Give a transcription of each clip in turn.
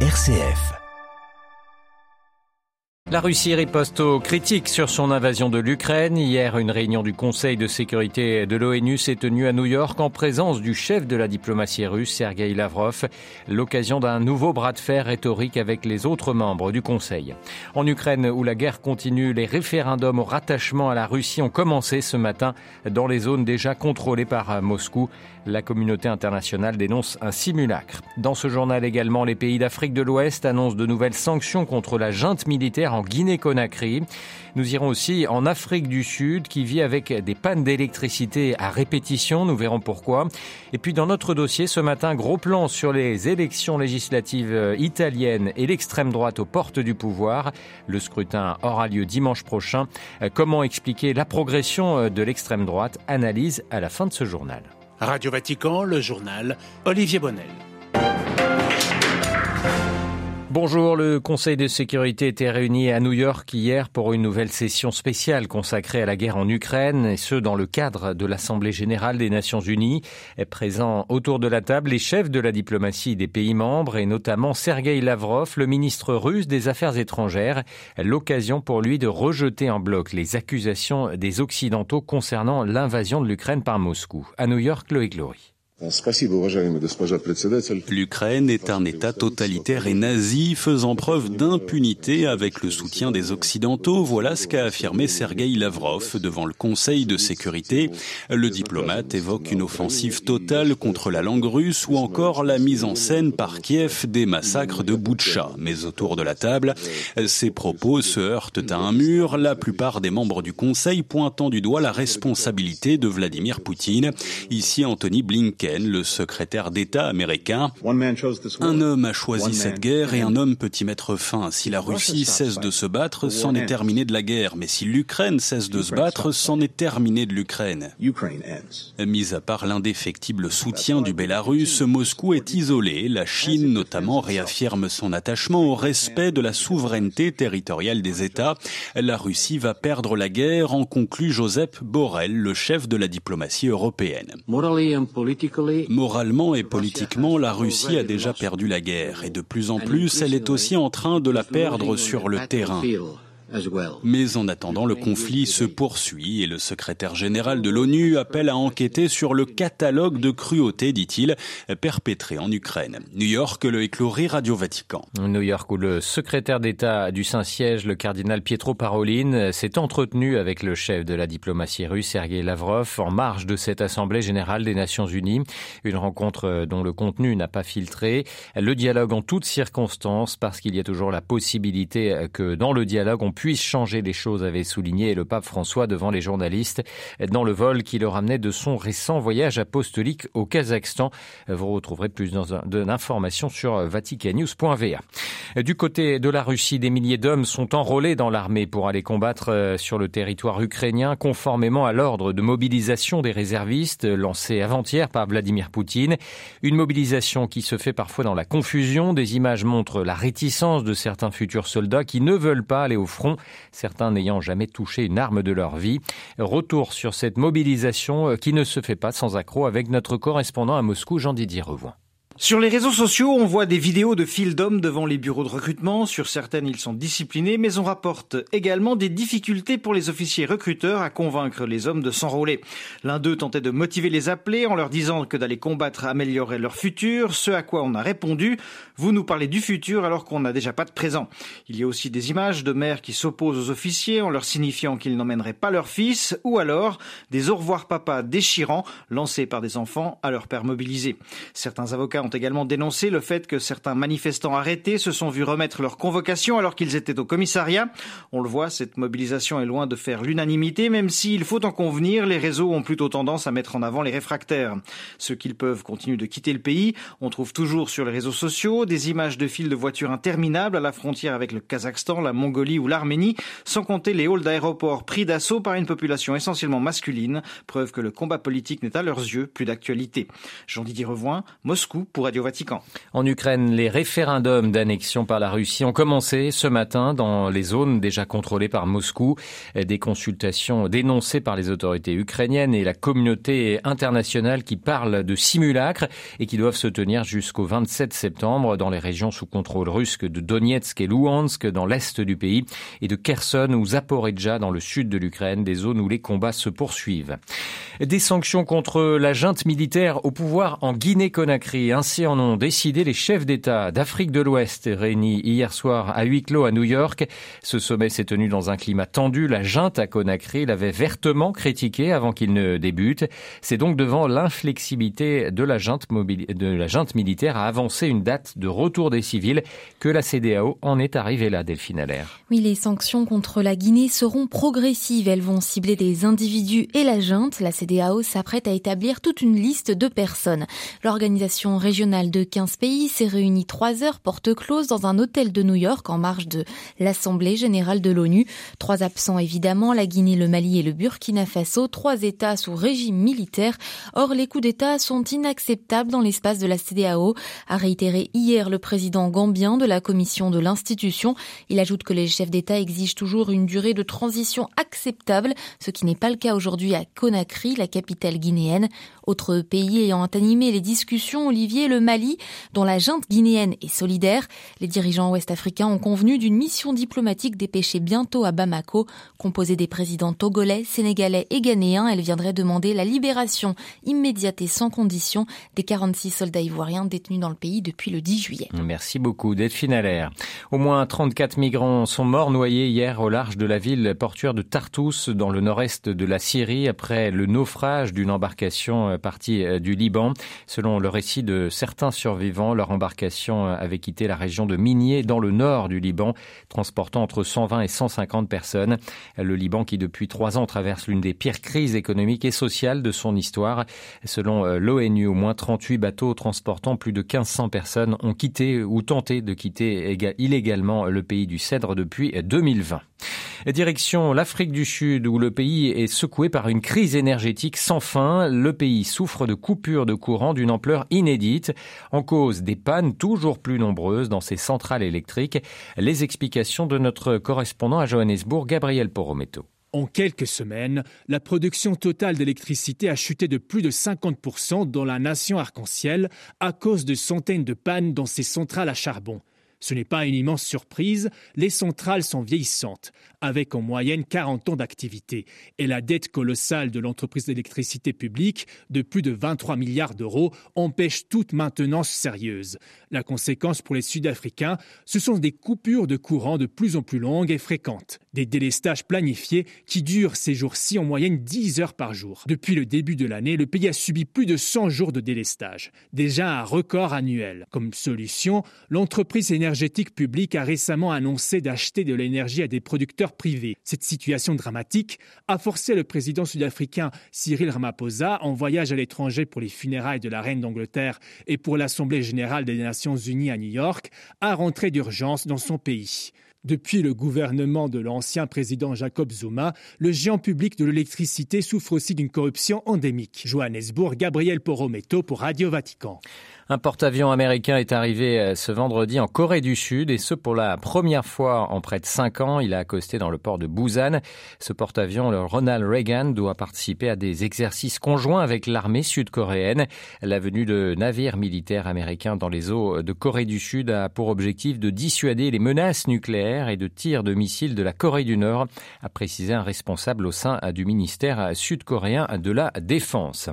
RCF. La Russie riposte aux critiques sur son invasion de l'Ukraine. Hier, une réunion du Conseil de sécurité de l'ONU s'est tenue à New York en présence du chef de la diplomatie russe, Sergei Lavrov, l'occasion d'un nouveau bras de fer rhétorique avec les autres membres du Conseil. En Ukraine, où la guerre continue, les référendums au rattachement à la Russie ont commencé ce matin dans les zones déjà contrôlées par Moscou. La communauté internationale dénonce un simulacre. Dans ce journal également, les pays d'Afrique de l'Ouest annoncent de nouvelles sanctions contre la junte militaire en Guinée-Conakry. Nous irons aussi en Afrique du Sud qui vit avec des pannes d'électricité à répétition. Nous verrons pourquoi. Et puis dans notre dossier ce matin, gros plan sur les élections législatives italiennes et l'extrême droite aux portes du pouvoir. Le scrutin aura lieu dimanche prochain. Comment expliquer la progression de l'extrême droite? Analyse à la fin de ce journal. Radio Vatican, le journal Olivier Bonnel. Bonjour, le Conseil de sécurité était réuni à New York hier pour une nouvelle session spéciale consacrée à la guerre en Ukraine, et ce dans le cadre de l'Assemblée générale des Nations unies. Présent autour de la table les chefs de la diplomatie des pays membres et notamment Sergei Lavrov, le ministre russe des Affaires étrangères, l'occasion pour lui de rejeter en bloc les accusations des Occidentaux concernant l'invasion de l'Ukraine par Moscou. À New York, Loïc Glory. L'Ukraine est un État totalitaire et nazi faisant preuve d'impunité avec le soutien des Occidentaux. Voilà ce qu'a affirmé Sergei Lavrov devant le Conseil de sécurité. Le diplomate évoque une offensive totale contre la langue russe ou encore la mise en scène par Kiev des massacres de Boutcha. Mais autour de la table, ces propos se heurtent à un mur, la plupart des membres du Conseil pointant du doigt la responsabilité de Vladimir Poutine. Ici, Anthony Blinken le secrétaire d'État américain. Un homme a choisi cette guerre et un homme peut y mettre fin. Si la Russie cesse de se battre, c'en est terminé de la guerre. Mais si l'Ukraine cesse de se battre, c'en est terminé de l'Ukraine. Mis à part l'indéfectible soutien du Bélarus, Moscou est isolé. La Chine, notamment, réaffirme son attachement au respect de la souveraineté territoriale des États. La Russie va perdre la guerre, en conclut Joseph Borrell, le chef de la diplomatie européenne. Moralement et politiquement, la Russie a déjà perdu la guerre et de plus en plus, elle est aussi en train de la perdre sur le terrain. Mais en attendant, le conflit se poursuit et le secrétaire général de l'ONU appelle à enquêter sur le catalogue de cruauté, dit-il, perpétré en Ukraine. New York, le éclorie Radio Vatican. New York, où le secrétaire d'État du Saint-Siège, le cardinal Pietro Parolin, s'est entretenu avec le chef de la diplomatie russe, Sergei Lavrov, en marge de cette Assemblée générale des Nations unies. Une rencontre dont le contenu n'a pas filtré. Le dialogue en toutes circonstances, parce qu'il y a toujours la possibilité que dans le dialogue, on puisse changer les choses, avait souligné le pape François devant les journalistes dans le vol qui le ramenait de son récent voyage apostolique au Kazakhstan. Vous retrouverez plus d'informations sur vaticanews.va. Du côté de la Russie, des milliers d'hommes sont enrôlés dans l'armée pour aller combattre euh, sur le territoire ukrainien conformément à l'ordre de mobilisation des réservistes lancé avant-hier par Vladimir Poutine. Une mobilisation qui se fait parfois dans la confusion. Des images montrent la réticence de certains futurs soldats qui ne veulent pas aller au front certains n'ayant jamais touché une arme de leur vie. Retour sur cette mobilisation euh, qui ne se fait pas sans accroc avec notre correspondant à Moscou, Jean-Didier Revoin. Sur les réseaux sociaux, on voit des vidéos de files d'hommes devant les bureaux de recrutement. Sur certaines, ils sont disciplinés, mais on rapporte également des difficultés pour les officiers recruteurs à convaincre les hommes de s'enrôler. L'un d'eux tentait de motiver les appelés en leur disant que d'aller combattre améliorerait leur futur, ce à quoi on a répondu Vous nous parlez du futur alors qu'on n'a déjà pas de présent. Il y a aussi des images de mères qui s'opposent aux officiers en leur signifiant qu'ils n'emmèneraient pas leur fils, ou alors des au revoir papa déchirants lancés par des enfants à leur père mobilisé. Certains avocats ont également dénoncé le fait que certains manifestants arrêtés se sont vus remettre leur convocation alors qu'ils étaient au commissariat. On le voit, cette mobilisation est loin de faire l'unanimité, même s'il faut en convenir, les réseaux ont plutôt tendance à mettre en avant les réfractaires. Ceux qu'ils peuvent continuent de quitter le pays. On trouve toujours sur les réseaux sociaux des images de files de voitures interminables à la frontière avec le Kazakhstan, la Mongolie ou l'Arménie, sans compter les halls d'aéroports pris d'assaut par une population essentiellement masculine, preuve que le combat politique n'est à leurs yeux plus d'actualité. Jean-Didier Revoin, Moscou En Ukraine, les référendums d'annexion par la Russie ont commencé ce matin dans les zones déjà contrôlées par Moscou. Des consultations dénoncées par les autorités ukrainiennes et la communauté internationale qui parlent de simulacres et qui doivent se tenir jusqu'au 27 septembre dans les régions sous contrôle russe de Donetsk et Luhansk dans l'est du pays et de Kherson ou Zaporizhia dans le sud de l'Ukraine, des zones où les combats se poursuivent. Des sanctions contre la junte militaire au pouvoir en Guinée-Conakry. Ainsi en ont décidé les chefs d'État d'Afrique de l'Ouest réunis hier soir à huis clos à New York. Ce sommet s'est tenu dans un climat tendu. La junte à Conakry l'avait vertement critiqué avant qu'il ne débute. C'est donc devant l'inflexibilité de la junte, de la junte militaire à avancer une date de retour des civils que la CDAO en est arrivée là, Delphine Allaire. Oui, les sanctions contre la Guinée seront progressives. Elles vont cibler des individus et la junte. La CDAO s'apprête à établir toute une liste de personnes. L'organisation régionale de 15 pays s'est réunie trois heures porte close dans un hôtel de New York en marge de l'Assemblée générale de l'ONU. Trois absents évidemment, la Guinée, le Mali et le Burkina Faso, trois États sous régime militaire. Or, les coups d'État sont inacceptables dans l'espace de la CDAO, a réitéré hier le président gambien de la commission de l'institution. Il ajoute que les chefs d'État exigent toujours une durée de transition acceptable, ce qui n'est pas le cas aujourd'hui à Conakry, la capitale guinéenne. Autre pays ayant animé les discussions, Olivier, le Mali, dont la junte guinéenne est solidaire. Les dirigeants ouest-africains ont convenu d'une mission diplomatique dépêchée bientôt à Bamako, composée des présidents togolais, sénégalais et ghanéens. Elle viendrait demander la libération immédiate et sans condition des 46 soldats ivoiriens détenus dans le pays depuis le 10 juillet. Merci beaucoup, Delphine Allaire. Au moins 34 migrants sont morts noyés hier au large de la ville portuaire de Tartous, dans le nord-est de la Syrie, après le naufrage d'une embarcation euh, partie euh, du Liban. Selon le récit de certains survivants, leur embarcation euh, avait quitté la région de Minier, dans le nord du Liban, transportant entre 120 et 150 personnes. Le Liban qui, depuis trois ans, traverse l'une des pires crises économiques et sociales de son histoire. Selon l'ONU, au moins 38 bateaux transportant plus de 1500 personnes ont quitté ou tenté de quitter illégalement le pays du Cèdre depuis 2020. Direction l'Afrique du Sud où le pays est secoué par une crise énergétique sans fin. Le pays souffre de coupures de courant d'une ampleur inédite en cause des pannes toujours plus nombreuses dans ses centrales électriques. Les explications de notre correspondant à Johannesburg, Gabriel Porometto. En quelques semaines, la production totale d'électricité a chuté de plus de 50% dans la nation arc-en-ciel à cause de centaines de pannes dans ses centrales à charbon. Ce n'est pas une immense surprise, les centrales sont vieillissantes, avec en moyenne 40 ans d'activité, et la dette colossale de l'entreprise d'électricité publique, de plus de 23 milliards d'euros, empêche toute maintenance sérieuse. La conséquence pour les Sud-Africains, ce sont des coupures de courant de plus en plus longues et fréquentes, des délestages planifiés qui durent ces jours-ci en moyenne 10 heures par jour. Depuis le début de l'année, le pays a subi plus de 100 jours de délestage, déjà un record annuel. Comme solution, l'entreprise énergétique publique a récemment annoncé d'acheter de l'énergie à des producteurs privés. Cette situation dramatique a forcé le président sud-africain Cyril Ramaphosa, en voyage à l'étranger pour les funérailles de la reine d'Angleterre et pour l'Assemblée générale des Nations unies à New York, à rentrer d'urgence dans son pays. Depuis le gouvernement de l'ancien président Jacob Zuma, le géant public de l'électricité souffre aussi d'une corruption endémique. Johannesburg, Gabriel Porometo pour Radio Vatican. Un porte-avions américain est arrivé euh, ce vendredi en Corée du Sud et ce pour la première fois en près de cinq ans. Il a accosté dans le port de Busan. Ce porte-avions, le Ronald Reagan, doit participer à des exercices conjoints avec l'armée sud-coréenne. La venue de navires militaires américains dans les eaux de Corée du Sud a pour objectif de dissuader les menaces nucléaires et de tirs de missiles de la Corée du Nord, a précisé un responsable au sein du ministère sud-coréen de la Défense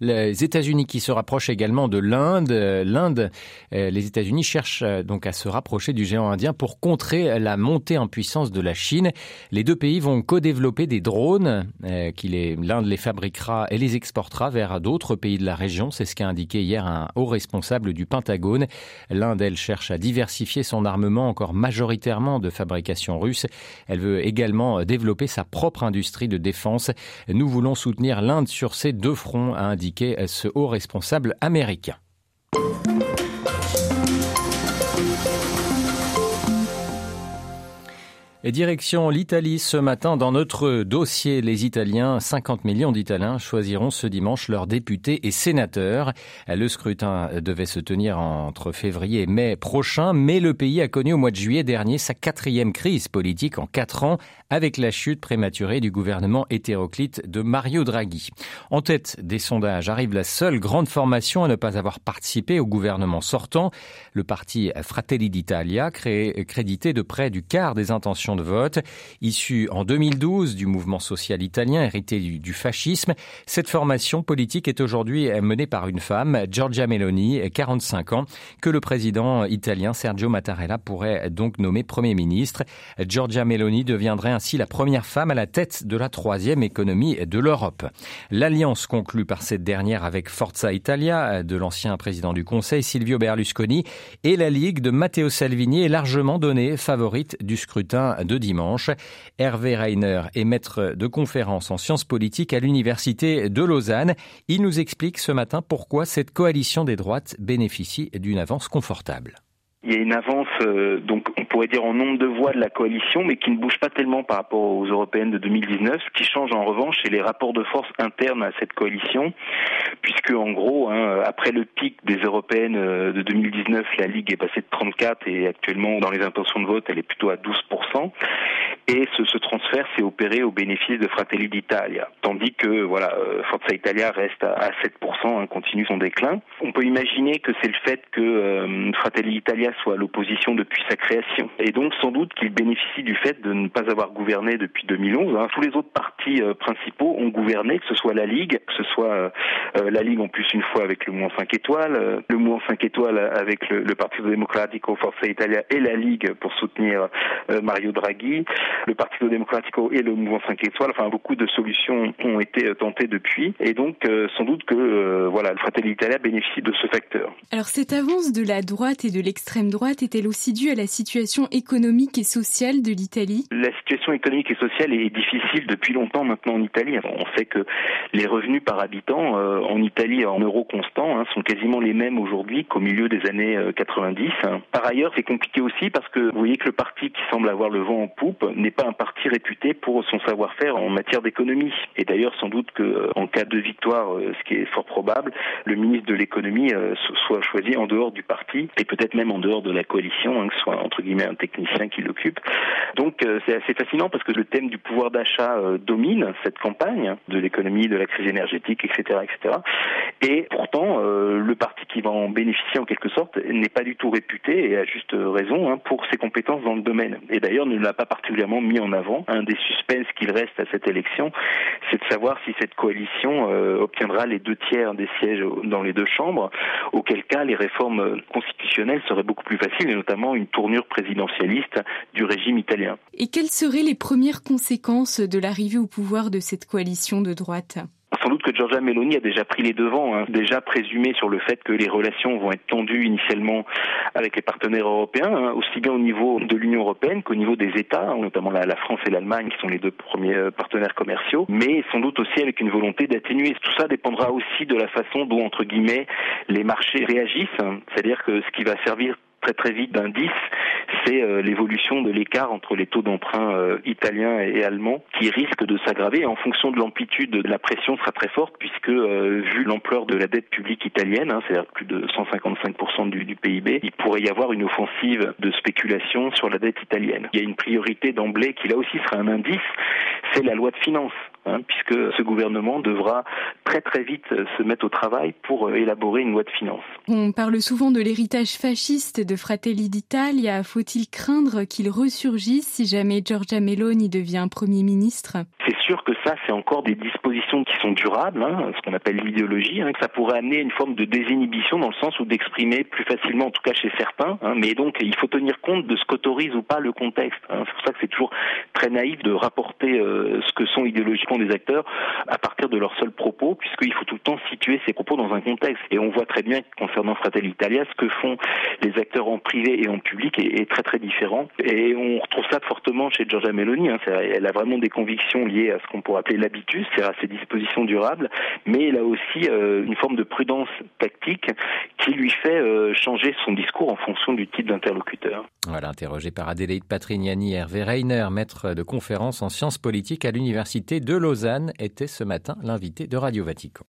les États-Unis qui se rapprochent également de l'Inde. L'Inde, euh, les États-Unis cherchent euh, donc à se rapprocher du géant indien pour contrer la montée en puissance de la Chine. Les deux pays vont co-développer des drones. Euh, L'Inde les fabriquera et les exportera vers d'autres pays de la région. C'est ce qu'a indiqué hier un haut responsable du Pentagone. L'Inde, elle, cherche à diversifier son armement encore majoritairement de fabrication russe. Elle veut également développer sa propre industrie de défense. Nous voulons soutenir l'Inde sur ces deux fronts, a indiqué ce haut responsable américain. Direction l'Italie ce matin dans notre dossier. Les Italiens, 50 millions d'Italiens choisiront ce dimanche leurs députés et sénateurs. Le scrutin devait se tenir entre février et mai prochain, mais le pays a connu au mois de juillet dernier sa quatrième crise politique en quatre ans avec la chute prématurée du gouvernement hétéroclite de Mario Draghi. En tête des sondages arrive la seule grande formation à ne pas avoir participé au gouvernement sortant, le parti Fratelli d'Italia, crédité de près du quart des intentions de vote. Issue en 2012 du mouvement social italien hérité du, fascisme, cette formation politique est aujourd'hui menée par une femme, Giorgia Meloni, 45 ans, que le président italien Sergio Mattarella pourrait donc nommer Premier ministre. Giorgia Meloni deviendrait ainsi la première femme à la tête de la troisième économie de l'Europe. L'alliance conclue par cette dernière avec Forza Italia de l'ancien président du Conseil Silvio Berlusconi et la Ligue de Matteo Salvini est largement donnée favorite du scrutin de dimanche. Hervé Reiner est maître de conférence en sciences politiques à l'Université de Lausanne. Il nous explique ce matin pourquoi cette coalition des droites bénéficie d'une avance confortable il y a une avance, euh, donc on pourrait dire en nombre de voix de la coalition, mais qui ne bouge pas tellement par rapport aux européennes de 2019. Ce qui change en revanche, c'est les rapports de force internes à cette coalition, puisque en gros, hein, après le pic des européennes euh, de 2019, la Ligue est passée de 34 et actuellement dans les intentions de vote, elle est plutôt à 12%. Et ce, ce transfert s'est opéré au bénéfice de Fratelli d'Italia, tandis que voilà, euh, Forza Italia reste à, 7%, hein, continue son déclin. On peut imaginer que c'est le fait que Fratelli d'Italia soit à l'opposition depuis sa création. Et donc sans doute qu'il bénéficie du fait de ne pas avoir gouverné depuis 2011. Hein. Tous les autres partis euh, principaux ont gouverné, que ce soit la Ligue, que ce soit euh, euh, la Ligue en plus une fois avec le mouvement 5 étoiles, le mouvement 5 étoiles avec le, le Partito Democratico Forza Italia et la Ligue pour soutenir Mario Draghi, le Partito Democratico et le mouvement 5 étoiles. Enfin, beaucoup de solutions ont été tentées depuis. Et donc sans doute que voilà, le Fratelli Italia bénéficie de ce facteur. Alors cette avance de la droite et de l'extrême droite est-elle aussi due à la situation économique et sociale de l'Italie? La situation économique et sociale est difficile depuis longtemps maintenant en Italie. On sait que les revenus par habitant euh, en Italie en euros constants hein, sont quasiment les mêmes aujourd'hui qu'au milieu des années 90. Euh, par ailleurs, c'est compliqué aussi parce que vous voyez que le parti qui semble avoir le vent en poupe n'est pas un parti réputé pour son savoir-faire en matière d'économie. Et d'ailleurs, sans doute que euh, en cas de victoire, ce qui est fort probable, le ministre de l'économie soit choisi en dehors du parti et peut-être même en dehors de la coalition, hein, que ce soit entre guillemets un technicien qui l'occupe. Donc euh, c'est assez fascinant parce que le thème du pouvoir d'achat euh, domine cette campagne de l'économie, de la crise énergétique, etc., etc. Et pourtant, euh, le parti qui va en bénéficier en quelque sorte n'est pas du tout réputé et à juste raison hein, pour ses compétences dans le domaine. Et d'ailleurs ne l'a pas particulièrement mis en avant. Un des suspens qu'il reste à cette élection, c'est de savoir si cette coalition obtiendra les deux tiers des sièges dans les deux chambres, auquel cas les réformes constitutionnelles seraient beaucoup plus facile, et notamment une tournure présidentialiste du régime italien. Et quelles seraient les premières conséquences de l'arrivée au pouvoir de cette coalition de droite? Que Giorgia Meloni a déjà pris les devants, hein, déjà présumé sur le fait que les relations vont être tendues initialement avec les partenaires européens, hein, aussi bien au niveau de l'Union européenne qu'au niveau des États, hein, notamment la, la, France et l'Allemagne qui sont les deux premiers euh, partenaires commerciaux, mais sans doute aussi avec une volonté d'atténuer. Tout ça dépendra aussi de la façon dont, entre guillemets, les marchés réagissent, c'est-à-dire que ce qui va servir très très vite d'indice, c'est euh, l'évolution de l'écart entre les taux d'emprunt euh, italiens et allemands qui risque de s'aggraver. En fonction de l'amplitude de la pression sera très forte puisque euh, vu l'ampleur de la dette publique italienne, hein, c'est-à-dire plus de 155% du, du, PIB, il pourrait y avoir une offensive de spéculation sur la dette italienne. Il y a une priorité d'emblée qui là aussi sera un indice, c'est la loi de finances. Hein, puisque ce gouvernement devra très très vite se mettre au travail pour élaborer une loi de finances. On parle souvent de l'héritage fasciste de Fratelli d'Italia. Faut-il craindre qu'il ressurgisse si jamais Giorgia Meloni devient Premier ministre? C'est que ça, c'est encore des dispositions qui sont durables, hein, ce qu'on appelle l'idéologie, hein, que ça pourrait amener une forme de désinhibition dans le sens où d'exprimer plus facilement, en tout cas chez certains. Hein, mais donc, il faut tenir compte de ce qu'autorise ou pas le contexte. C'est pour ça que c'est toujours très naïf de rapporter euh, ce que sont idéologiquement des acteurs à partir de leurs seuls propos, puisqu'il faut tout le temps situer ces propos dans un contexte. Et on voit très bien concernant Fratelli Italia, ce que font les acteurs en privé et en public est, très très différent. Et on retrouve ça fortement chez Giorgia Meloni. Elle a vraiment des convictions liées à ce qu'on pourrait appeler l'habitus, c'est-à-dire à ses dispositions durables, mais elle a aussi euh, une forme de prudence tactique qui lui fait euh, changer son discours en fonction du type d'interlocuteur. Voilà, interrogé par Adélaïde Patrignani, Hervé Reiner, maître de conférence en sciences politiques à l'Université de Lausanne, était ce matin l'invité de Radio Vatican.